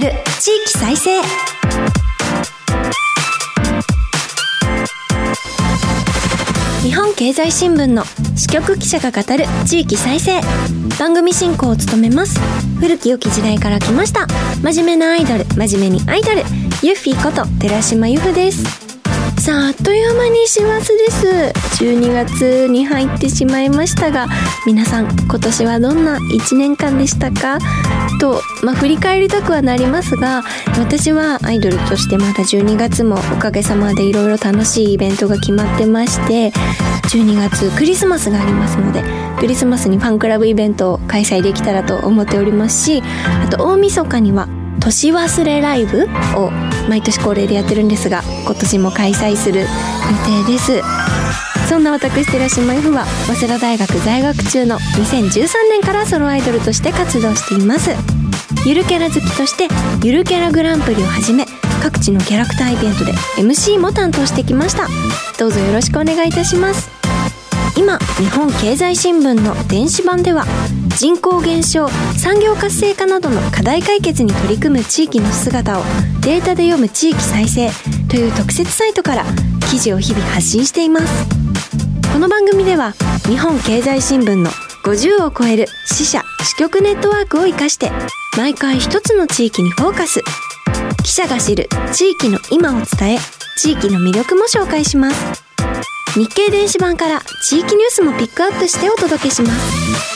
る地域再生。日本経済新聞の支局記者が語る地域再生。番組進行を務めます。古き良き時代から来ました。真面目なアイドル真面目にアイドル。ユッフィーこと寺島由布です。さああっという間に師走です。12月に入ってしまいましたが皆さん今年はどんな1年間でしたか？と、まあ、振り返りたくはなりますが私はアイドルとしてまだ12月もおかげさまでいろいろ楽しいイベントが決まってまして12月クリスマスがありますのでクリスマスにファンクラブイベントを開催できたらと思っておりますしあと大晦日には年忘れライブを毎年恒例でやってるんですが今年も開催する予定です。そんな私寺島 F は早稲田大学在学中の2013年からソロアイドルとして活動しています。ゆるキャラ好きとしてゆるキャラグランプリをはじめ各地のキャラクターイベントで MC も担当してきました。どうぞよろしくお願いいたします。今日本経済新聞の電子版では人口減少産業活性化などの課題解決に取り組む地域の姿をデータで読む地域再生という特設サイトから記事を日々発信しています。この番組では日本経済新聞の50を超える支社支局ネットワークを活かして毎回一つの地域にフォーカス。記者が知る地域の今を伝え地域の魅力も紹介します。日経電子版から地域ニュースもピックアップしてお届けします。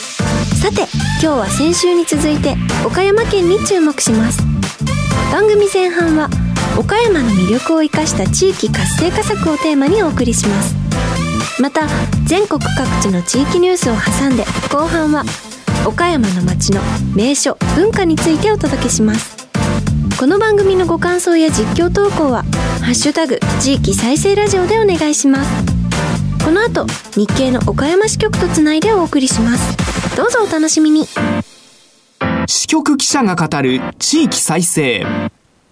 さて今日は先週に続いて岡山県に注目します。番組前半は岡山の魅力を生かした地域活性化策をテーマにお送りします。また全国各地の地域ニュースを挟んで後半は岡山の街の名所文化についてお届けします。この番組のご感想や実況投稿は「ハッシュタグ地域再生ラジオ」でお願いします。この後日経の岡山支局とつないでお送りします。どうぞお楽しみに。支局記者が語る地域再生。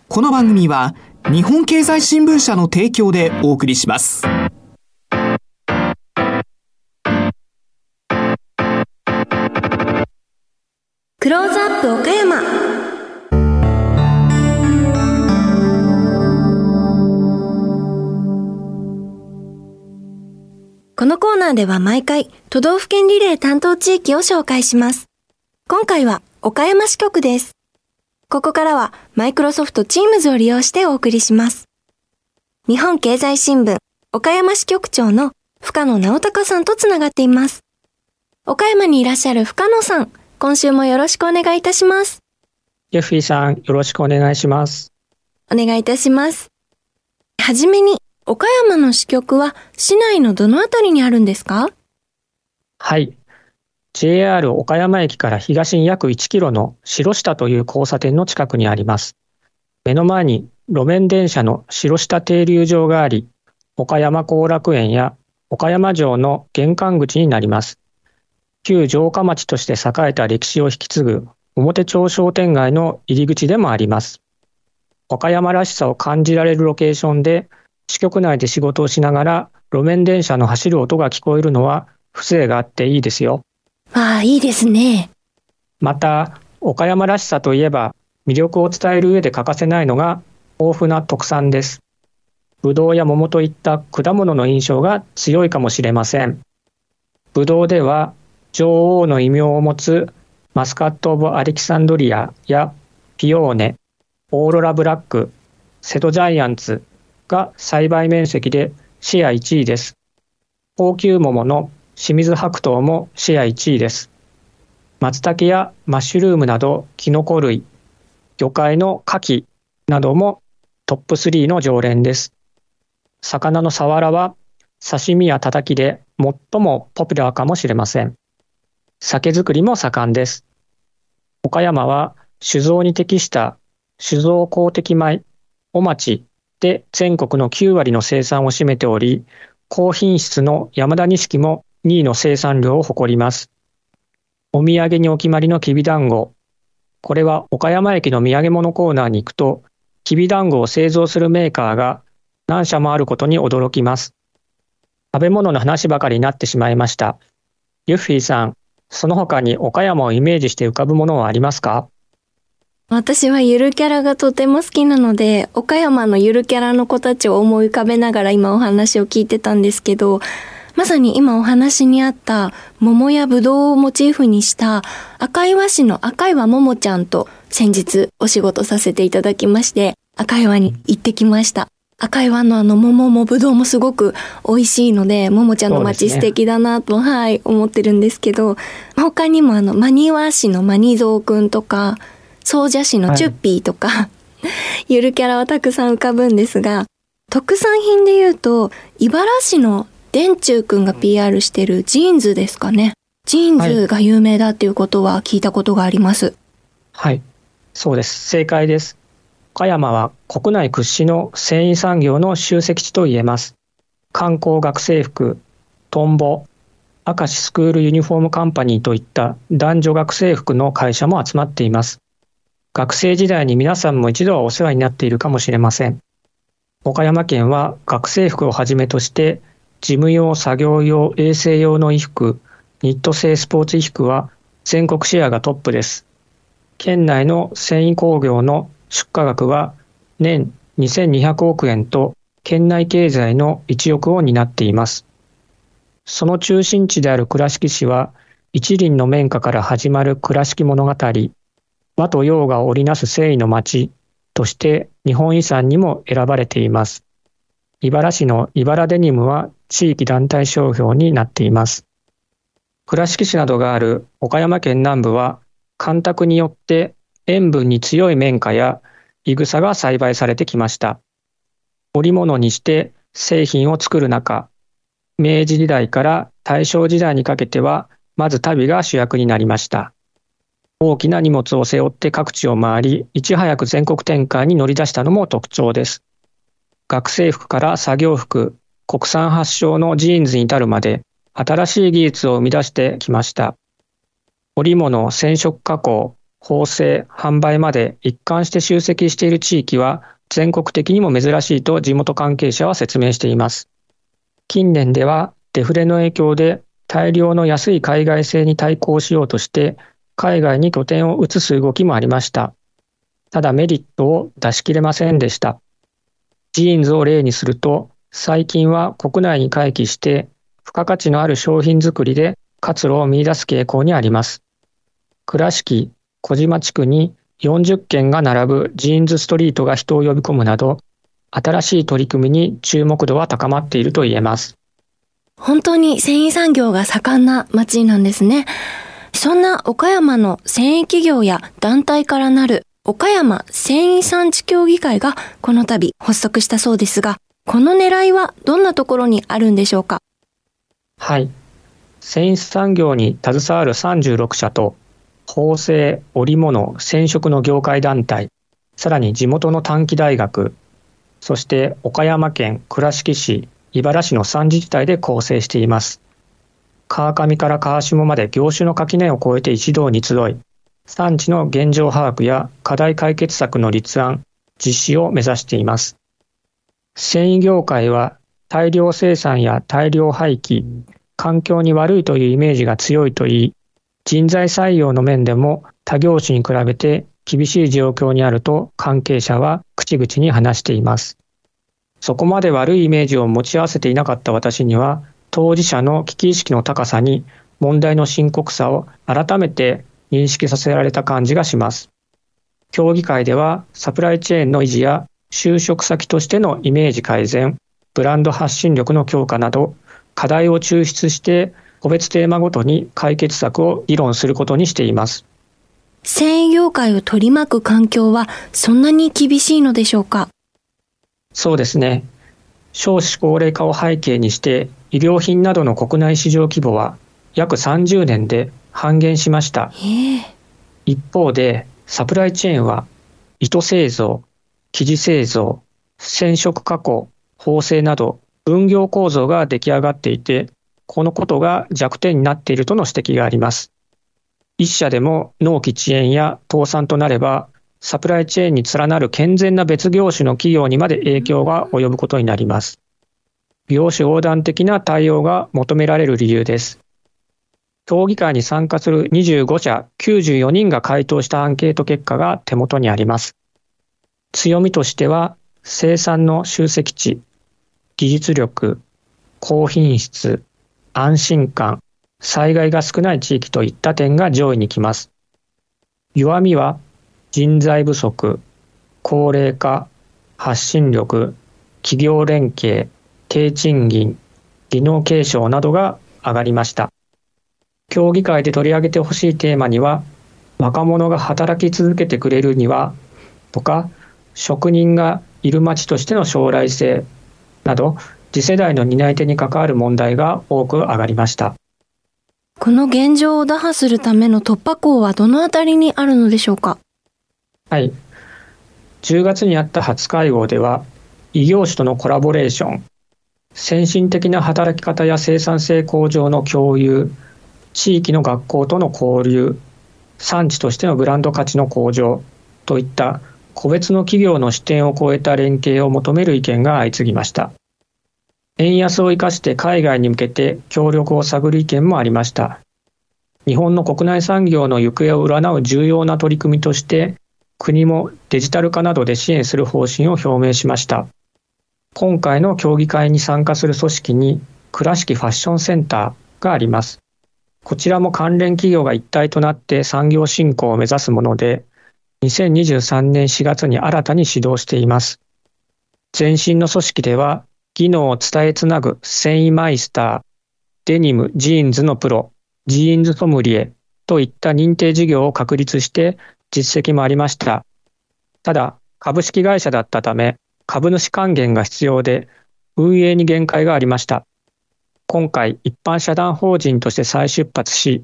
この番組は日本経済新聞社の提供でお送りします。クローズアップ岡山このコーナーでは毎回都道府県リレー担当地域を紹介します。今回は岡山支局です。ここからはマイクロソフト Teams を利用してお送りします。日本経済新聞岡山支局長の深野直隆さんとつながっています。岡山にいらっしゃる深野さん、今週もよろしくお願いいたします。ジェフィーさん、よろしくお願いします。お願いいたします。はじめに岡山の支局は市内のどのあたりにあるんですか？はい。JR 岡山駅から東に約1キロの白下という交差点の近くにあります。目の前に路面電車の白下停留場があり、岡山後楽園や岡山城の玄関口になります。旧城下町として栄えた歴史を引き継ぐ表町商店街の入り口でもあります。岡山らしさを感じられるロケーションで支局内で仕事をしながら路面電車の走る音が聞こえるのは風情があっていいですよ。ああ、いいですね。また、岡山らしさといえば魅力を伝える上で欠かせないのが豊富な特産です。ぶどうや桃といった果物の印象が強いかもしれません。ぶどうでは女王の異名を持つマスカット・オブ・アレキサンドリアやピオーネ、オーロラ・ブラック、セト・ジャイアンツ、が栽培面積でシェア1位です。高級桃の清水白桃もシェア1位です。松茸やマッシュルームなどキノコ類、魚介の牡蠣などもトップ3の常連です。魚のサワラは刺身や叩きで最もポピュラーかもしれません。酒造りも盛んです。岡山は酒造に適した酒造公的米、お町で全国の9割の生産を占めており、高品質の山田錦も2位の生産量を誇ります。お土産にお決まりのきびだんご。これは岡山駅の土産物コーナーに行くと、きびだんごを製造するメーカーが何社もあることに驚きます。食べ物の話ばかりになってしまいました。ユッフィーさん、その他に岡山をイメージして浮かぶものはありますか？私はゆるキャラがとても好きなので、岡山のゆるキャラの子たちを思い浮かべながら今お話を聞いてたんですけど、まさに今お話にあった桃やぶどうをモチーフにした赤岩市の赤岩桃ちゃんと先日お仕事させていただきまして、赤岩に行ってきました。赤岩のあの桃もぶどうもすごく美味しいので、桃ちゃんの街素敵だなと、ね、はい、思ってるんですけど、他にもあの、真庭市のマニゾウくんとか、総社市のチュッピーとか、はい、ゆるキャラはたくさん浮かぶんですが、特産品で言うと、茨市の電柱くんが PR してるジーンズですかね。ジーンズが有名だっていうことは聞いたことがあります。はい、そうです。正解です。岡山は国内屈指の繊維産業の集積地と言えます。観光学生服、トンボ、明石スクールユニフォームカンパニーといった男女学生服の会社も集まっています。学生時代に皆さんも一度はお世話になっているかもしれません。岡山県は学生服をはじめとして事務用、作業用、衛生用の衣服、ニット製スポーツ衣服は全国シェアがトップです。県内の繊維工業の出荷額は年2200億円と県内経済の一翼を担っています。その中心地である倉敷市は一輪の綿花から始まる倉敷物語、和と洋が織りなす繊維の町として日本遺産にも選ばれています。茨市の茨デニムは地域団体商標になっています。倉敷市などがある岡山県南部は干拓によって塩分に強い綿花やいぐさが栽培されてきました。織物にして製品を作る中、明治時代から大正時代にかけてはまず足袋が主役になりました。大きな荷物を背負って各地を回り、いち早く全国展開に乗り出したのも特徴です。学生服から作業服、国産発祥のジーンズに至るまで、新しい技術を生み出してきました。織物、染色加工、縫製、販売まで一貫して集積している地域は全国的にも珍しいと地元関係者は説明しています。近年ではデフレの影響で大量の安い海外製に対抗しようとして海外に拠点を移す動きもありました。ただメリットを出し切れませんでした。ジーンズを例にすると、最近は国内に回帰して、付加価値のある商品作りで活路を見出す傾向にあります。倉敷、小島地区に40軒が並ぶジーンズストリートが人を呼び込むなど、新しい取り組みに注目度は高まっていると言えます。本当に繊維産業が盛んな街なんですね。そんな岡山の繊維企業や団体からなる岡山繊維産地協議会がこの度発足したそうですが、この狙いはどんなところにあるんでしょうか？はい。繊維産業に携わる36社と、縫製、織物、染色の業界団体、さらに地元の短期大学、そして岡山県倉敷市、茨市の3自治体で構成しています。川上から川下まで業種の垣根を越えて一堂に集い、産地の現状把握や課題解決策の立案、実施を目指しています。繊維業界は大量生産や大量廃棄、環境に悪いというイメージが強いといい、人材採用の面でも他業種に比べて厳しい状況にあると関係者は口々に話しています。そこまで悪いイメージを持ち合わせていなかった私には、当事者の危機意識の高さに問題の深刻さを改めて認識させられた感じがします。協議会ではサプライチェーンの維持や就職先としてのイメージ改善、ブランド発信力の強化など課題を抽出して個別テーマごとに解決策を議論することにしています。繊維業界を取り巻く環境はそんなに厳しいのでしょうか？そうですね。少子高齢化を背景にして医療品などの国内市場規模は約30年で半減しました。一方で、サプライチェーンは、糸製造、生地製造、染色加工、縫製など分業構造が出来上がっていて、このことが弱点になっているとの指摘があります。一社でも納期遅延や倒産となれば、サプライチェーンに連なる健全な別業種の企業にまで影響が及ぶことになります。業種横断的な対応が求められる理由です。協議会に参加する25社94人が回答したアンケート結果が手元にあります。強みとしては、生産の集積値、技術力、高品質、安心感、災害が少ない地域といった点が上位に来ます。弱みは人材不足、高齢化、発信力、企業連携、低賃金、技能継承などが上がりました。協議会で取り上げてほしいテーマには、若者が働き続けてくれるには、とか、職人がいる町としての将来性など、次世代の担い手に関わる問題が多く上がりました。この現状を打破するための突破口はどのあたりにあるのでしょうか？はい。10月にあった初会合では、異業種とのコラボレーション、先進的な働き方や生産性向上の共有、地域の学校との交流、産地としてのブランド価値の向上といった個別の企業の視点を超えた連携を求める意見が相次ぎました。円安を生かして海外に向けて協力を探る意見もありました。日本の国内産業の行方を占う重要な取り組みとして、国もデジタル化などで支援する方針を表明しました。今回の協議会に参加する組織に倉敷ファッションセンターがあります。こちらも関連企業が一体となって産業振興を目指すもので、2023年4月に新たに始動しています。前身の組織では、技能を伝えつなぐ繊維マイスター、デニム、ジーンズのプロ、ジーンズソムリエといった認定事業を確立して実績もありました。ただ、株式会社だったため、株主還元が必要で、運営に限界がありました。今回、一般社団法人として再出発し、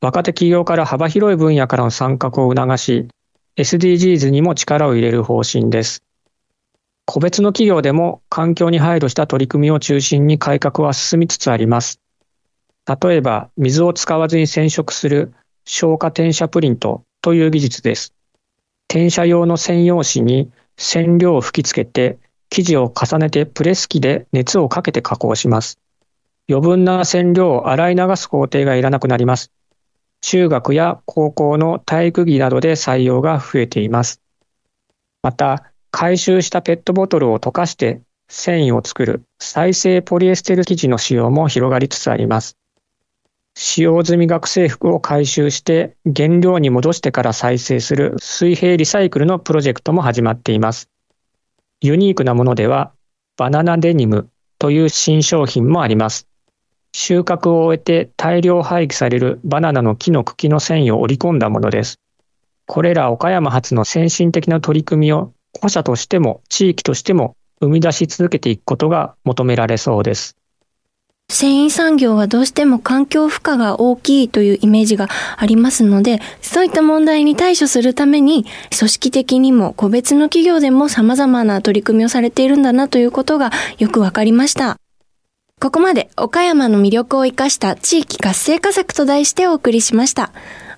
若手企業から幅広い分野からの参画を促し、SDGs にも力を入れる方針です。個別の企業でも環境に配慮した取り組みを中心に改革は進みつつあります。例えば、水を使わずに染色する消化転写プリントという技術です。転写用の専用紙に染料を吹き付けて、生地を重ねてプレス機で熱をかけて加工します。余分な染料を洗い流す工程がいらなくなります。中学や高校の体育着などで採用が増えています。また、回収したペットボトルを溶かして繊維を作る再生ポリエステル生地の使用も広がりつつあります。使用済み学生服を回収して原料に戻してから再生する水平リサイクルのプロジェクトも始まっています。ユニークなものではバナナデニムという新商品もあります。収穫を終えて大量廃棄されるバナナの木の茎の繊維を織り込んだものです。これら岡山発の先進的な取り組みを個社としても地域としても生み出し続けていくことが求められそうです。繊維産業はどうしても環境負荷が大きいというイメージがありますので、そういった問題に対処するために、組織的にも個別の企業でも様々な取り組みをされているんだなということがよくわかりました。ここまで岡山の魅力を生かした地域活性化策と題してお送りしました。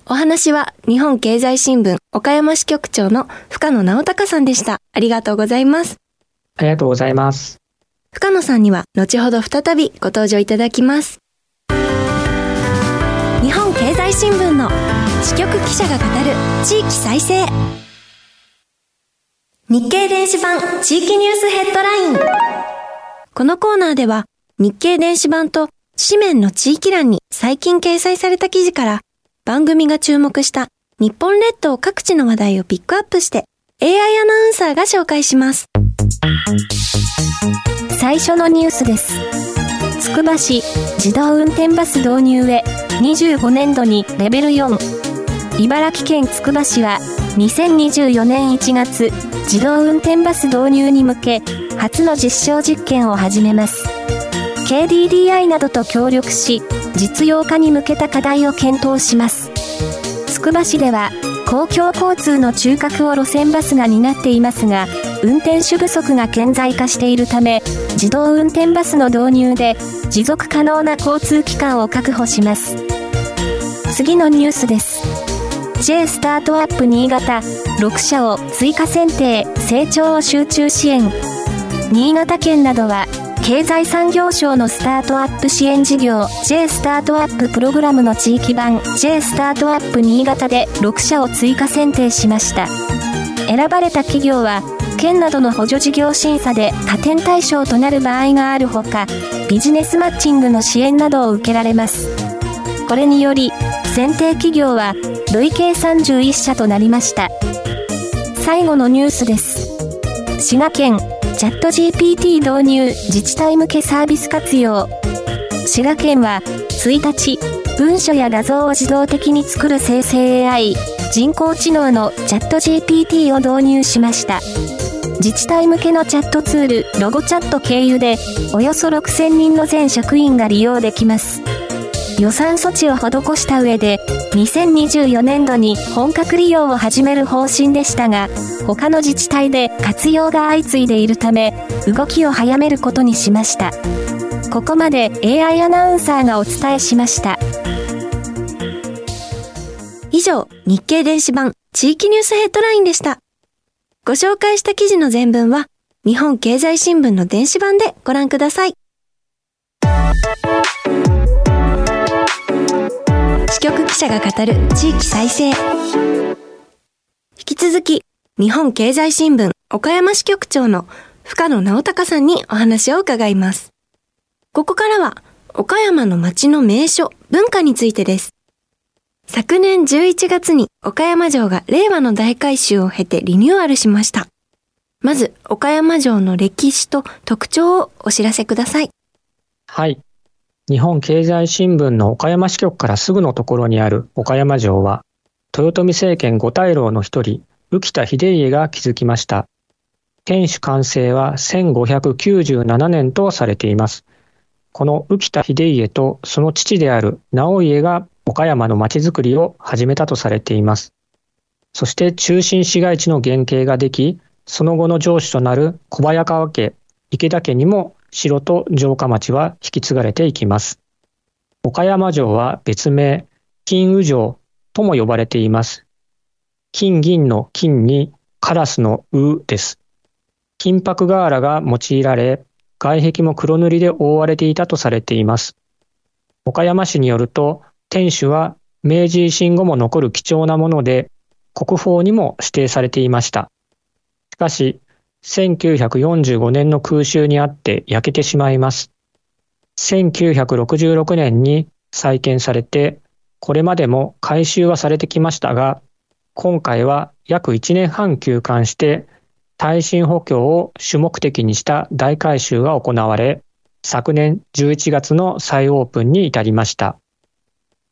お話は日本経済新聞岡山支局長の深野直隆さんでした。ありがとうございます。ありがとうございます。深野さんには後ほど再びご登場いただきます。日本経済新聞の支局記者が語る地域再生。日経電子版地域ニュースヘッドライン。このコーナーでは日経電子版と紙面の地域欄に最近掲載された記事から番組が注目した日本列島各地の話題をピックアップして AI アナウンサーが紹介します。最初のニュースです。つくば市自動運転バス導入へ25年度にレベル4。茨城県つくば市は2024年1月自動運転バス導入に向け初の実証実験を始めます。KDDI などと協力し実用化に向けた課題を検討します。つくば市では公共交通の中核を路線バスが担っていますが、運転手不足が顕在化しているため、自動運転バスの導入で持続可能な交通機関を確保します。次のニュースです。J スタートアップ新潟6社を追加選定成長を集中支援新潟県などは経済産業省のスタートアップ支援事業 J スタートアッププログラムの地域版 J スタートアップ新潟で6社を追加選定しました。選ばれた企業は県などの補助事業審査で加点対象となる場合があるほかビジネスマッチングの支援などを受けられます。これにより選定企業は累計31社となりました。最後のニュースです。滋賀県チャット GPT 導入自治体向けサービス活用。滋賀県は1日文書や画像を自動的に作る生成 AI 人工知能のチャット GPT を導入しました。自治体向けのチャットツールロゴチャット経由でおよそ6000人の全職員が利用できます。予算措置を施した上で2024年度に本格利用を始める方針でしたが他の自治体で活用が相次いでいるため動きを早めることにしました。ここまで AI アナウンサーがお伝えしました。以上日経電子版地域ニュースヘッドラインでした。ご紹介した記事の全文は日本経済新聞の電子版でご覧ください支局記者が語る地域再生引き続き日本経済新聞岡山支局長の深野直隆さんにお話を伺います。ここからは岡山の街の名所、文化についてです。昨年11月に岡山城が令和の大改修を経てリニューアルしました。まず、岡山城の歴史と特徴をお知らせください。はい。日本経済新聞の岡山支局からすぐのところにある岡山城は、豊臣政権五大老の一人、浮田秀家が築きました。天守完成は1597年とされています。この浮田秀家とその父である直家が岡山の町づくりを始めたとされています。そして中心市街地の原型ができ、その後の城主となる小早川家、池田家にも城と城下町は引き継がれていきます。岡山城は別名、金羽城とも呼ばれています。金銀の金にカラスのうです。金箔瓦が用いられ、外壁も黒塗りで覆われていたとされています。岡山市によると、天守は明治維新後も残る貴重なもので、国宝にも指定されていました。しかし、1945年の空襲にあって焼けてしまいます。1966年に再建されて、これまでも改修はされてきましたが、今回は約1年半休館して、耐震補強を主目的にした大改修が行われ、昨年11月の再オープンに至りました。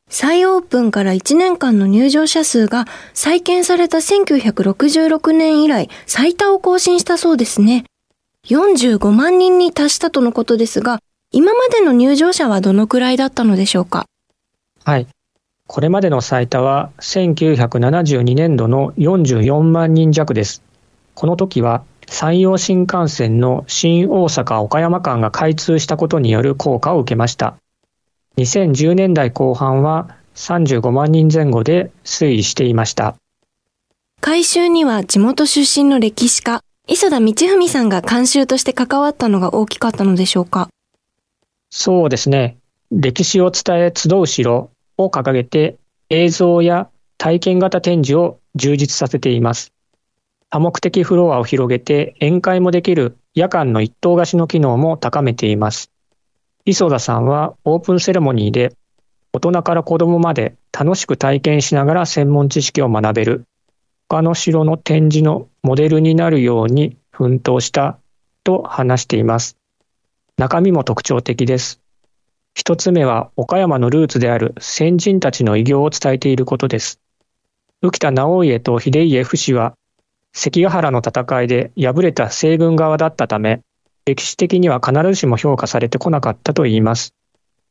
再オープンから1年間の入場者数が再建された1966年以来最多を更新したそうですね。45万人に達したとのことですが、今までの入場者はどのくらいだったのでしょうか？はい。これまでの最多は1972年度の44万人弱です。この時は山陽新幹線の新大阪岡山間が開通したことによる効果を受けました。2010年代後半は35万人前後で推移していました。改修には地元出身の歴史家、磯田道文さんが監修として関わったのが大きかったのでしょうか？そうですね。歴史を伝え集う城を掲げて映像や体験型展示を充実させています。多目的フロアを広げて宴会もできる夜間の一棟貸しの機能も高めています。磯田さんはオープンセレモニーで大人から子供まで楽しく体験しながら専門知識を学べる他の城の展示のモデルになるように奮闘したと話しています。中身も特徴的です。一つ目は岡山のルーツである先人たちの偉業を伝えていることです。浮田直家と秀家不死は関ヶ原の戦いで敗れた西軍側だったため、歴史的には必ずしも評価されてこなかったといいます。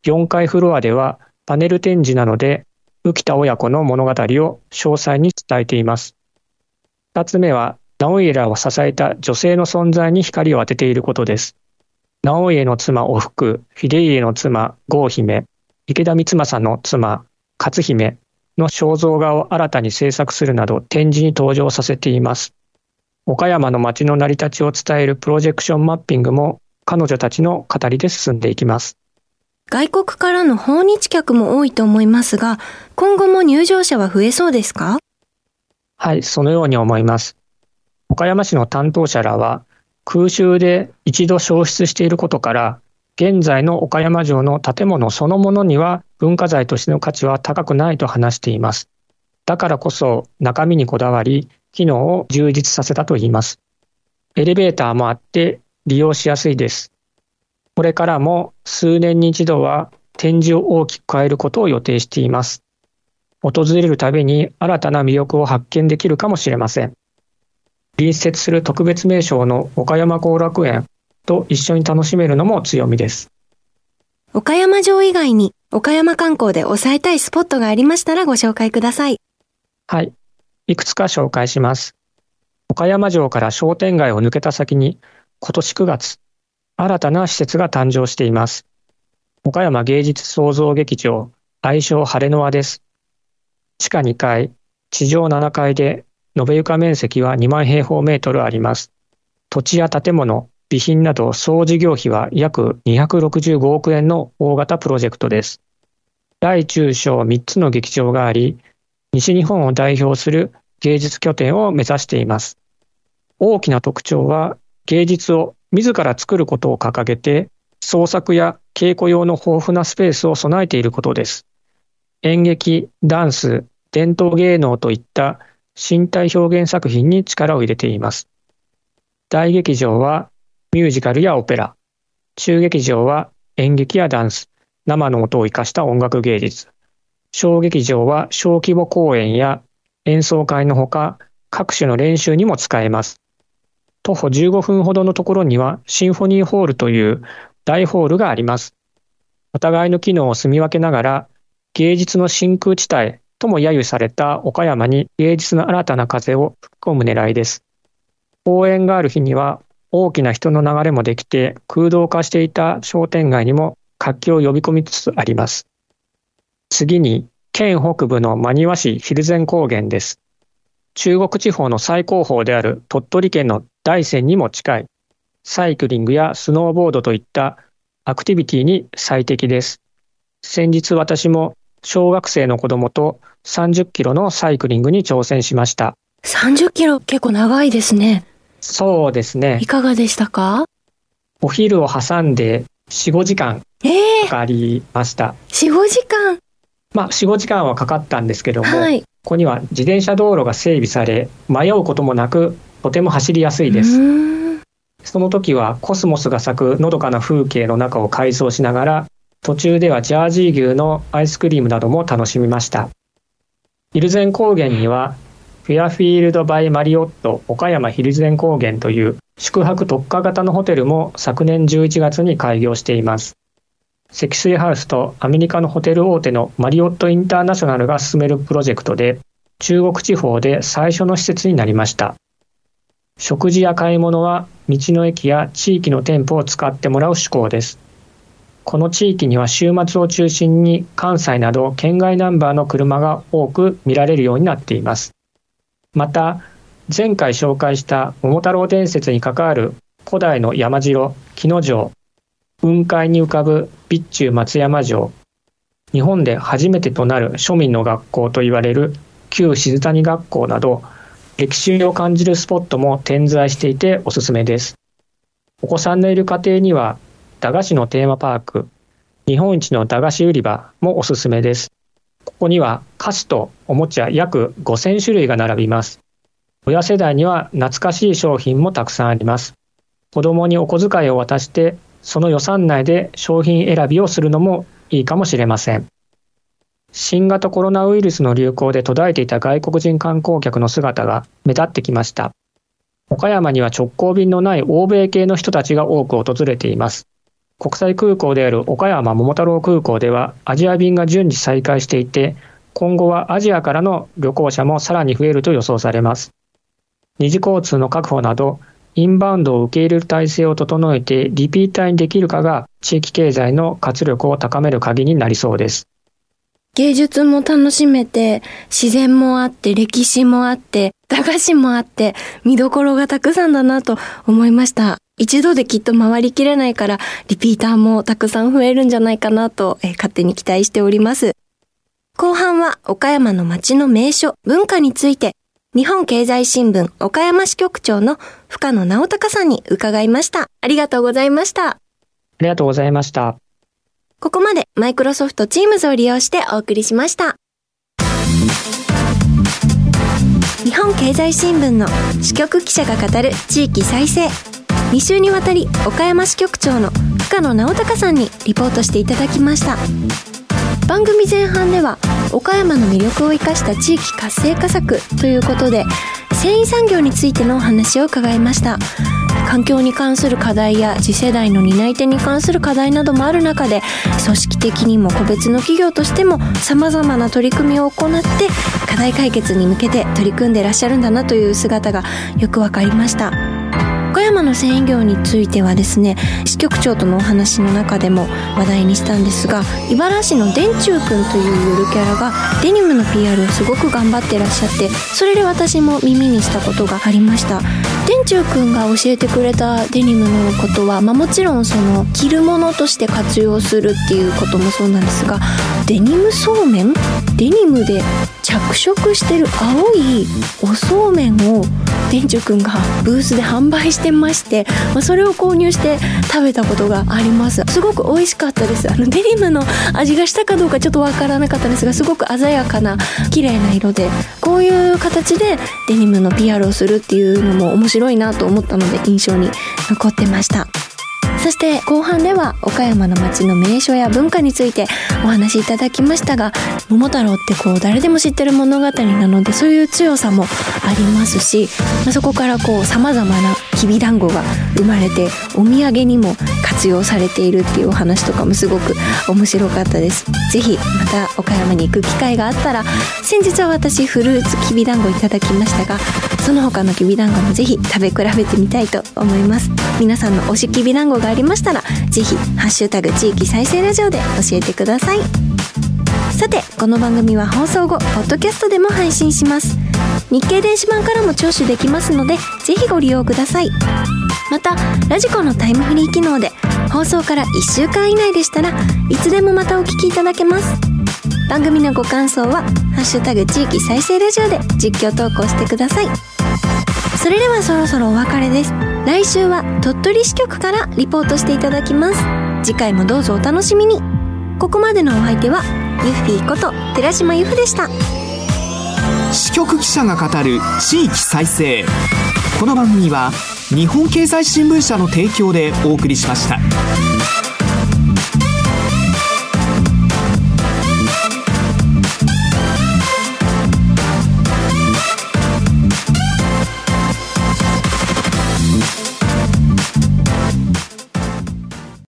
4階フロアではパネル展示なので、浮田親子の物語を詳細に伝えています。2つ目は、直家らを支えた女性の存在に光を当てていることです。直家の妻お福、秀家の妻郷姫、池田光政の妻勝姫の肖像画を新たに制作するなど展示に登場させています。岡山の街の成り立ちを伝えるプロジェクションマッピングも彼女たちの語りで進んでいきます。外国からの訪日客も多いと思いますが、今後も入場者は増えそうですか？はい、そのように思います。岡山市の担当者らは、空襲で一度消失していることから、現在の岡山城の建物そのものには文化財としての価値は高くないと話しています。だからこそ中身にこだわり、機能を充実させたといいます。エレベーターもあって利用しやすいです。これからも数年に一度は展示を大きく変えることを予定しています。訪れるたびに新たな魅力を発見できるかもしれません。隣接する特別名称の岡山後楽園と一緒に楽しめるのも強みです。岡山城以外に岡山観光で抑えたいスポットがありましたらご紹介ください。はい。いくつか紹介します。岡山城から商店街を抜けた先に今年9月、新たな施設が誕生しています。岡山芸術創造劇場、愛称晴れの輪です。地下2階、地上7階で、延べ床面積は2万平方メートルあります。土地や建物、備品など総事業費は約265億円の大型プロジェクトです。大中小3つの劇場があり、西日本を代表する芸術拠点を目指しています。大きな特徴は芸術を自ら作ることを掲げて、創作や稽古用の豊富なスペースを備えていることです。演劇、ダンス、伝統芸能といった身体表現作品に力を入れています。大劇場はミュージカルやオペラ、中劇場は演劇やダンス、生の音を生かした音楽芸術、小劇場は小規模公演や演奏会のほか各種の練習にも使えます。徒歩15分ほどのところにはシンフォニーホールという大ホールがあります。お互いの機能を住み分けながら芸術の真空地帯とも揶揄された岡山に芸術の新たな風を吹き込む狙いです。公園がある日には大きな人の流れもできて空洞化していた商店街にも活気を呼び込みつつあります。次に県北部の真庭市蒜山高原です。中国地方の最高峰である鳥取県の大山にも近い、サイクリングやスノーボードといったアクティビティに最適です。先日私も小学生の子供と30キロのサイクリングに挑戦しました。30キロ結構長いですね。そうですね。いかがでしたか？お昼を挟んで4、5時間かかりました。えー、4、5時間まあ、4、5時間はかかったんですけども、はい、ここには自転車道路が整備され迷うこともなくとても走りやすいです。その時はコスモスが咲くのどかな風景の中を快走しながら途中ではジャージー牛のアイスクリームなども楽しみました。ヒルゼン高原にはフェアフィールド・バイ・マリオット岡山ヒルゼン高原という宿泊特化型のホテルも昨年11月に開業しています積水ハウスとアメリカのホテル大手のマリオットインターナショナルが進めるプロジェクトで、中国地方で最初の施設になりました。食事や買い物は道の駅や地域の店舗を使ってもらう趣向です。この地域には週末を中心に関西など県外ナンバーの車が多く見られるようになっています。また、前回紹介した桃太郎伝説に関わる古代の山城、木野城、雲海に浮かぶ備中松山城、日本で初めてとなる庶民の学校と言われる旧静谷学校など、歴史を感じるスポットも点在していておすすめです。お子さんのいる家庭には、駄菓子のテーマパーク、日本一の駄菓子売り場もおすすめです。ここには菓子とおもちゃ約5000種類が並びます。親世代には懐かしい商品もたくさんあります。子供にお小遣いを渡してその予算内で商品選びをするのもいいかもしれません。新型コロナウイルスの流行で途絶えていた外国人観光客の姿が目立ってきました。岡山には直行便のない欧米系の人たちが多く訪れています。国際空港である岡山桃太郎空港ではアジア便が順次再開していて、今後はアジアからの旅行者もさらに増えると予想されます。二次交通の確保などインバウンドを受け入れる体制を整えてリピーターにできるかが地域経済の活力を高める鍵になりそうです。芸術も楽しめて、自然もあって、歴史もあって、駄菓子もあって、見どころがたくさんだなと思いました。一度できっと回りきれないから、リピーターもたくさん増えるんじゃないかなと、えー、勝手に期待しております。後半は岡山の街の名所、文化について、日本経済新聞岡山支局長の深野直隆さんに伺いました。ありがとうございました。ありがとうございました。ここまでマイクロソフト Teams を利用してお送りしました。日本経済新聞の支局記者が語る地域再生。2週にわたり岡山支局長の深野直隆さんにリポートしていただきました番組前半では岡山の魅力を生かした地域活性化策ということで繊維産業についてのお話を伺いました。環境に関する課題や次世代の担い手に関する課題などもある中で組織的にも個別の企業としても様々な取り組みを行って課題解決に向けて取り組んでらっしゃるんだなという姿がよくわかりました。岡山の繊維業についてはですね支局長とのお話の中でも話題にしたんですが茨市の電柱くんというゆるキャラがデニムの PR をすごく頑張ってらっしゃってそれで私も耳にしたことがありました。電柱くんが教えてくれたデニムのことは、まあ、もちろんその着るものとして活用するっていうこともそうなんですがデニムそうめん？デニムで着色してる青いおそうめんを店長くんがブースで販売してまして、まあ、それを購入して食べたことがあります。すごく美味しかったです。あのデニムの味がしたかどうかちょっとわからなかったんですがすごく鮮やかな綺麗な色でこういう形でデニムの PR をするっていうのも面白いなと思ったので印象に残ってました。そして後半では岡山の街の名所や文化についてお話しいただきましたが桃太郎ってこう誰でも知ってる物語なのでそういう強さもありますし、まあ、そこからこう様々なきびだんごが生まれてお土産にも活用されているっていうお話とかもすごく面白かったです。ぜひまた岡山に行く機会があったら先日は私フルーツきびだんごいただきましたがその他のきびだんごもぜひ食べ比べてみたいと思います。皆さんの推しきびだんごがありましたらぜひハッシュタグ地域再生ラジオで教えてください。さてこの番組は放送後ポッドキャストでも配信します。日経電子版からも聴取できますのでぜひご利用ください。またラジコのタイムフリー機能で放送から1週間以内でしたらいつでもまたお聞きいただけます。番組のご感想は「ハッシュタグ地域再生ラジオ」で実況投稿してください。それではそろそろお別れです。来週は鳥取支局からリポートしていただきます。次回もどうぞお楽しみに。ここまでのお相手はユッフィーこと寺島由布でした。支局記者が語る地域再生。この番組は日本経済新聞社の提供でお送りしました。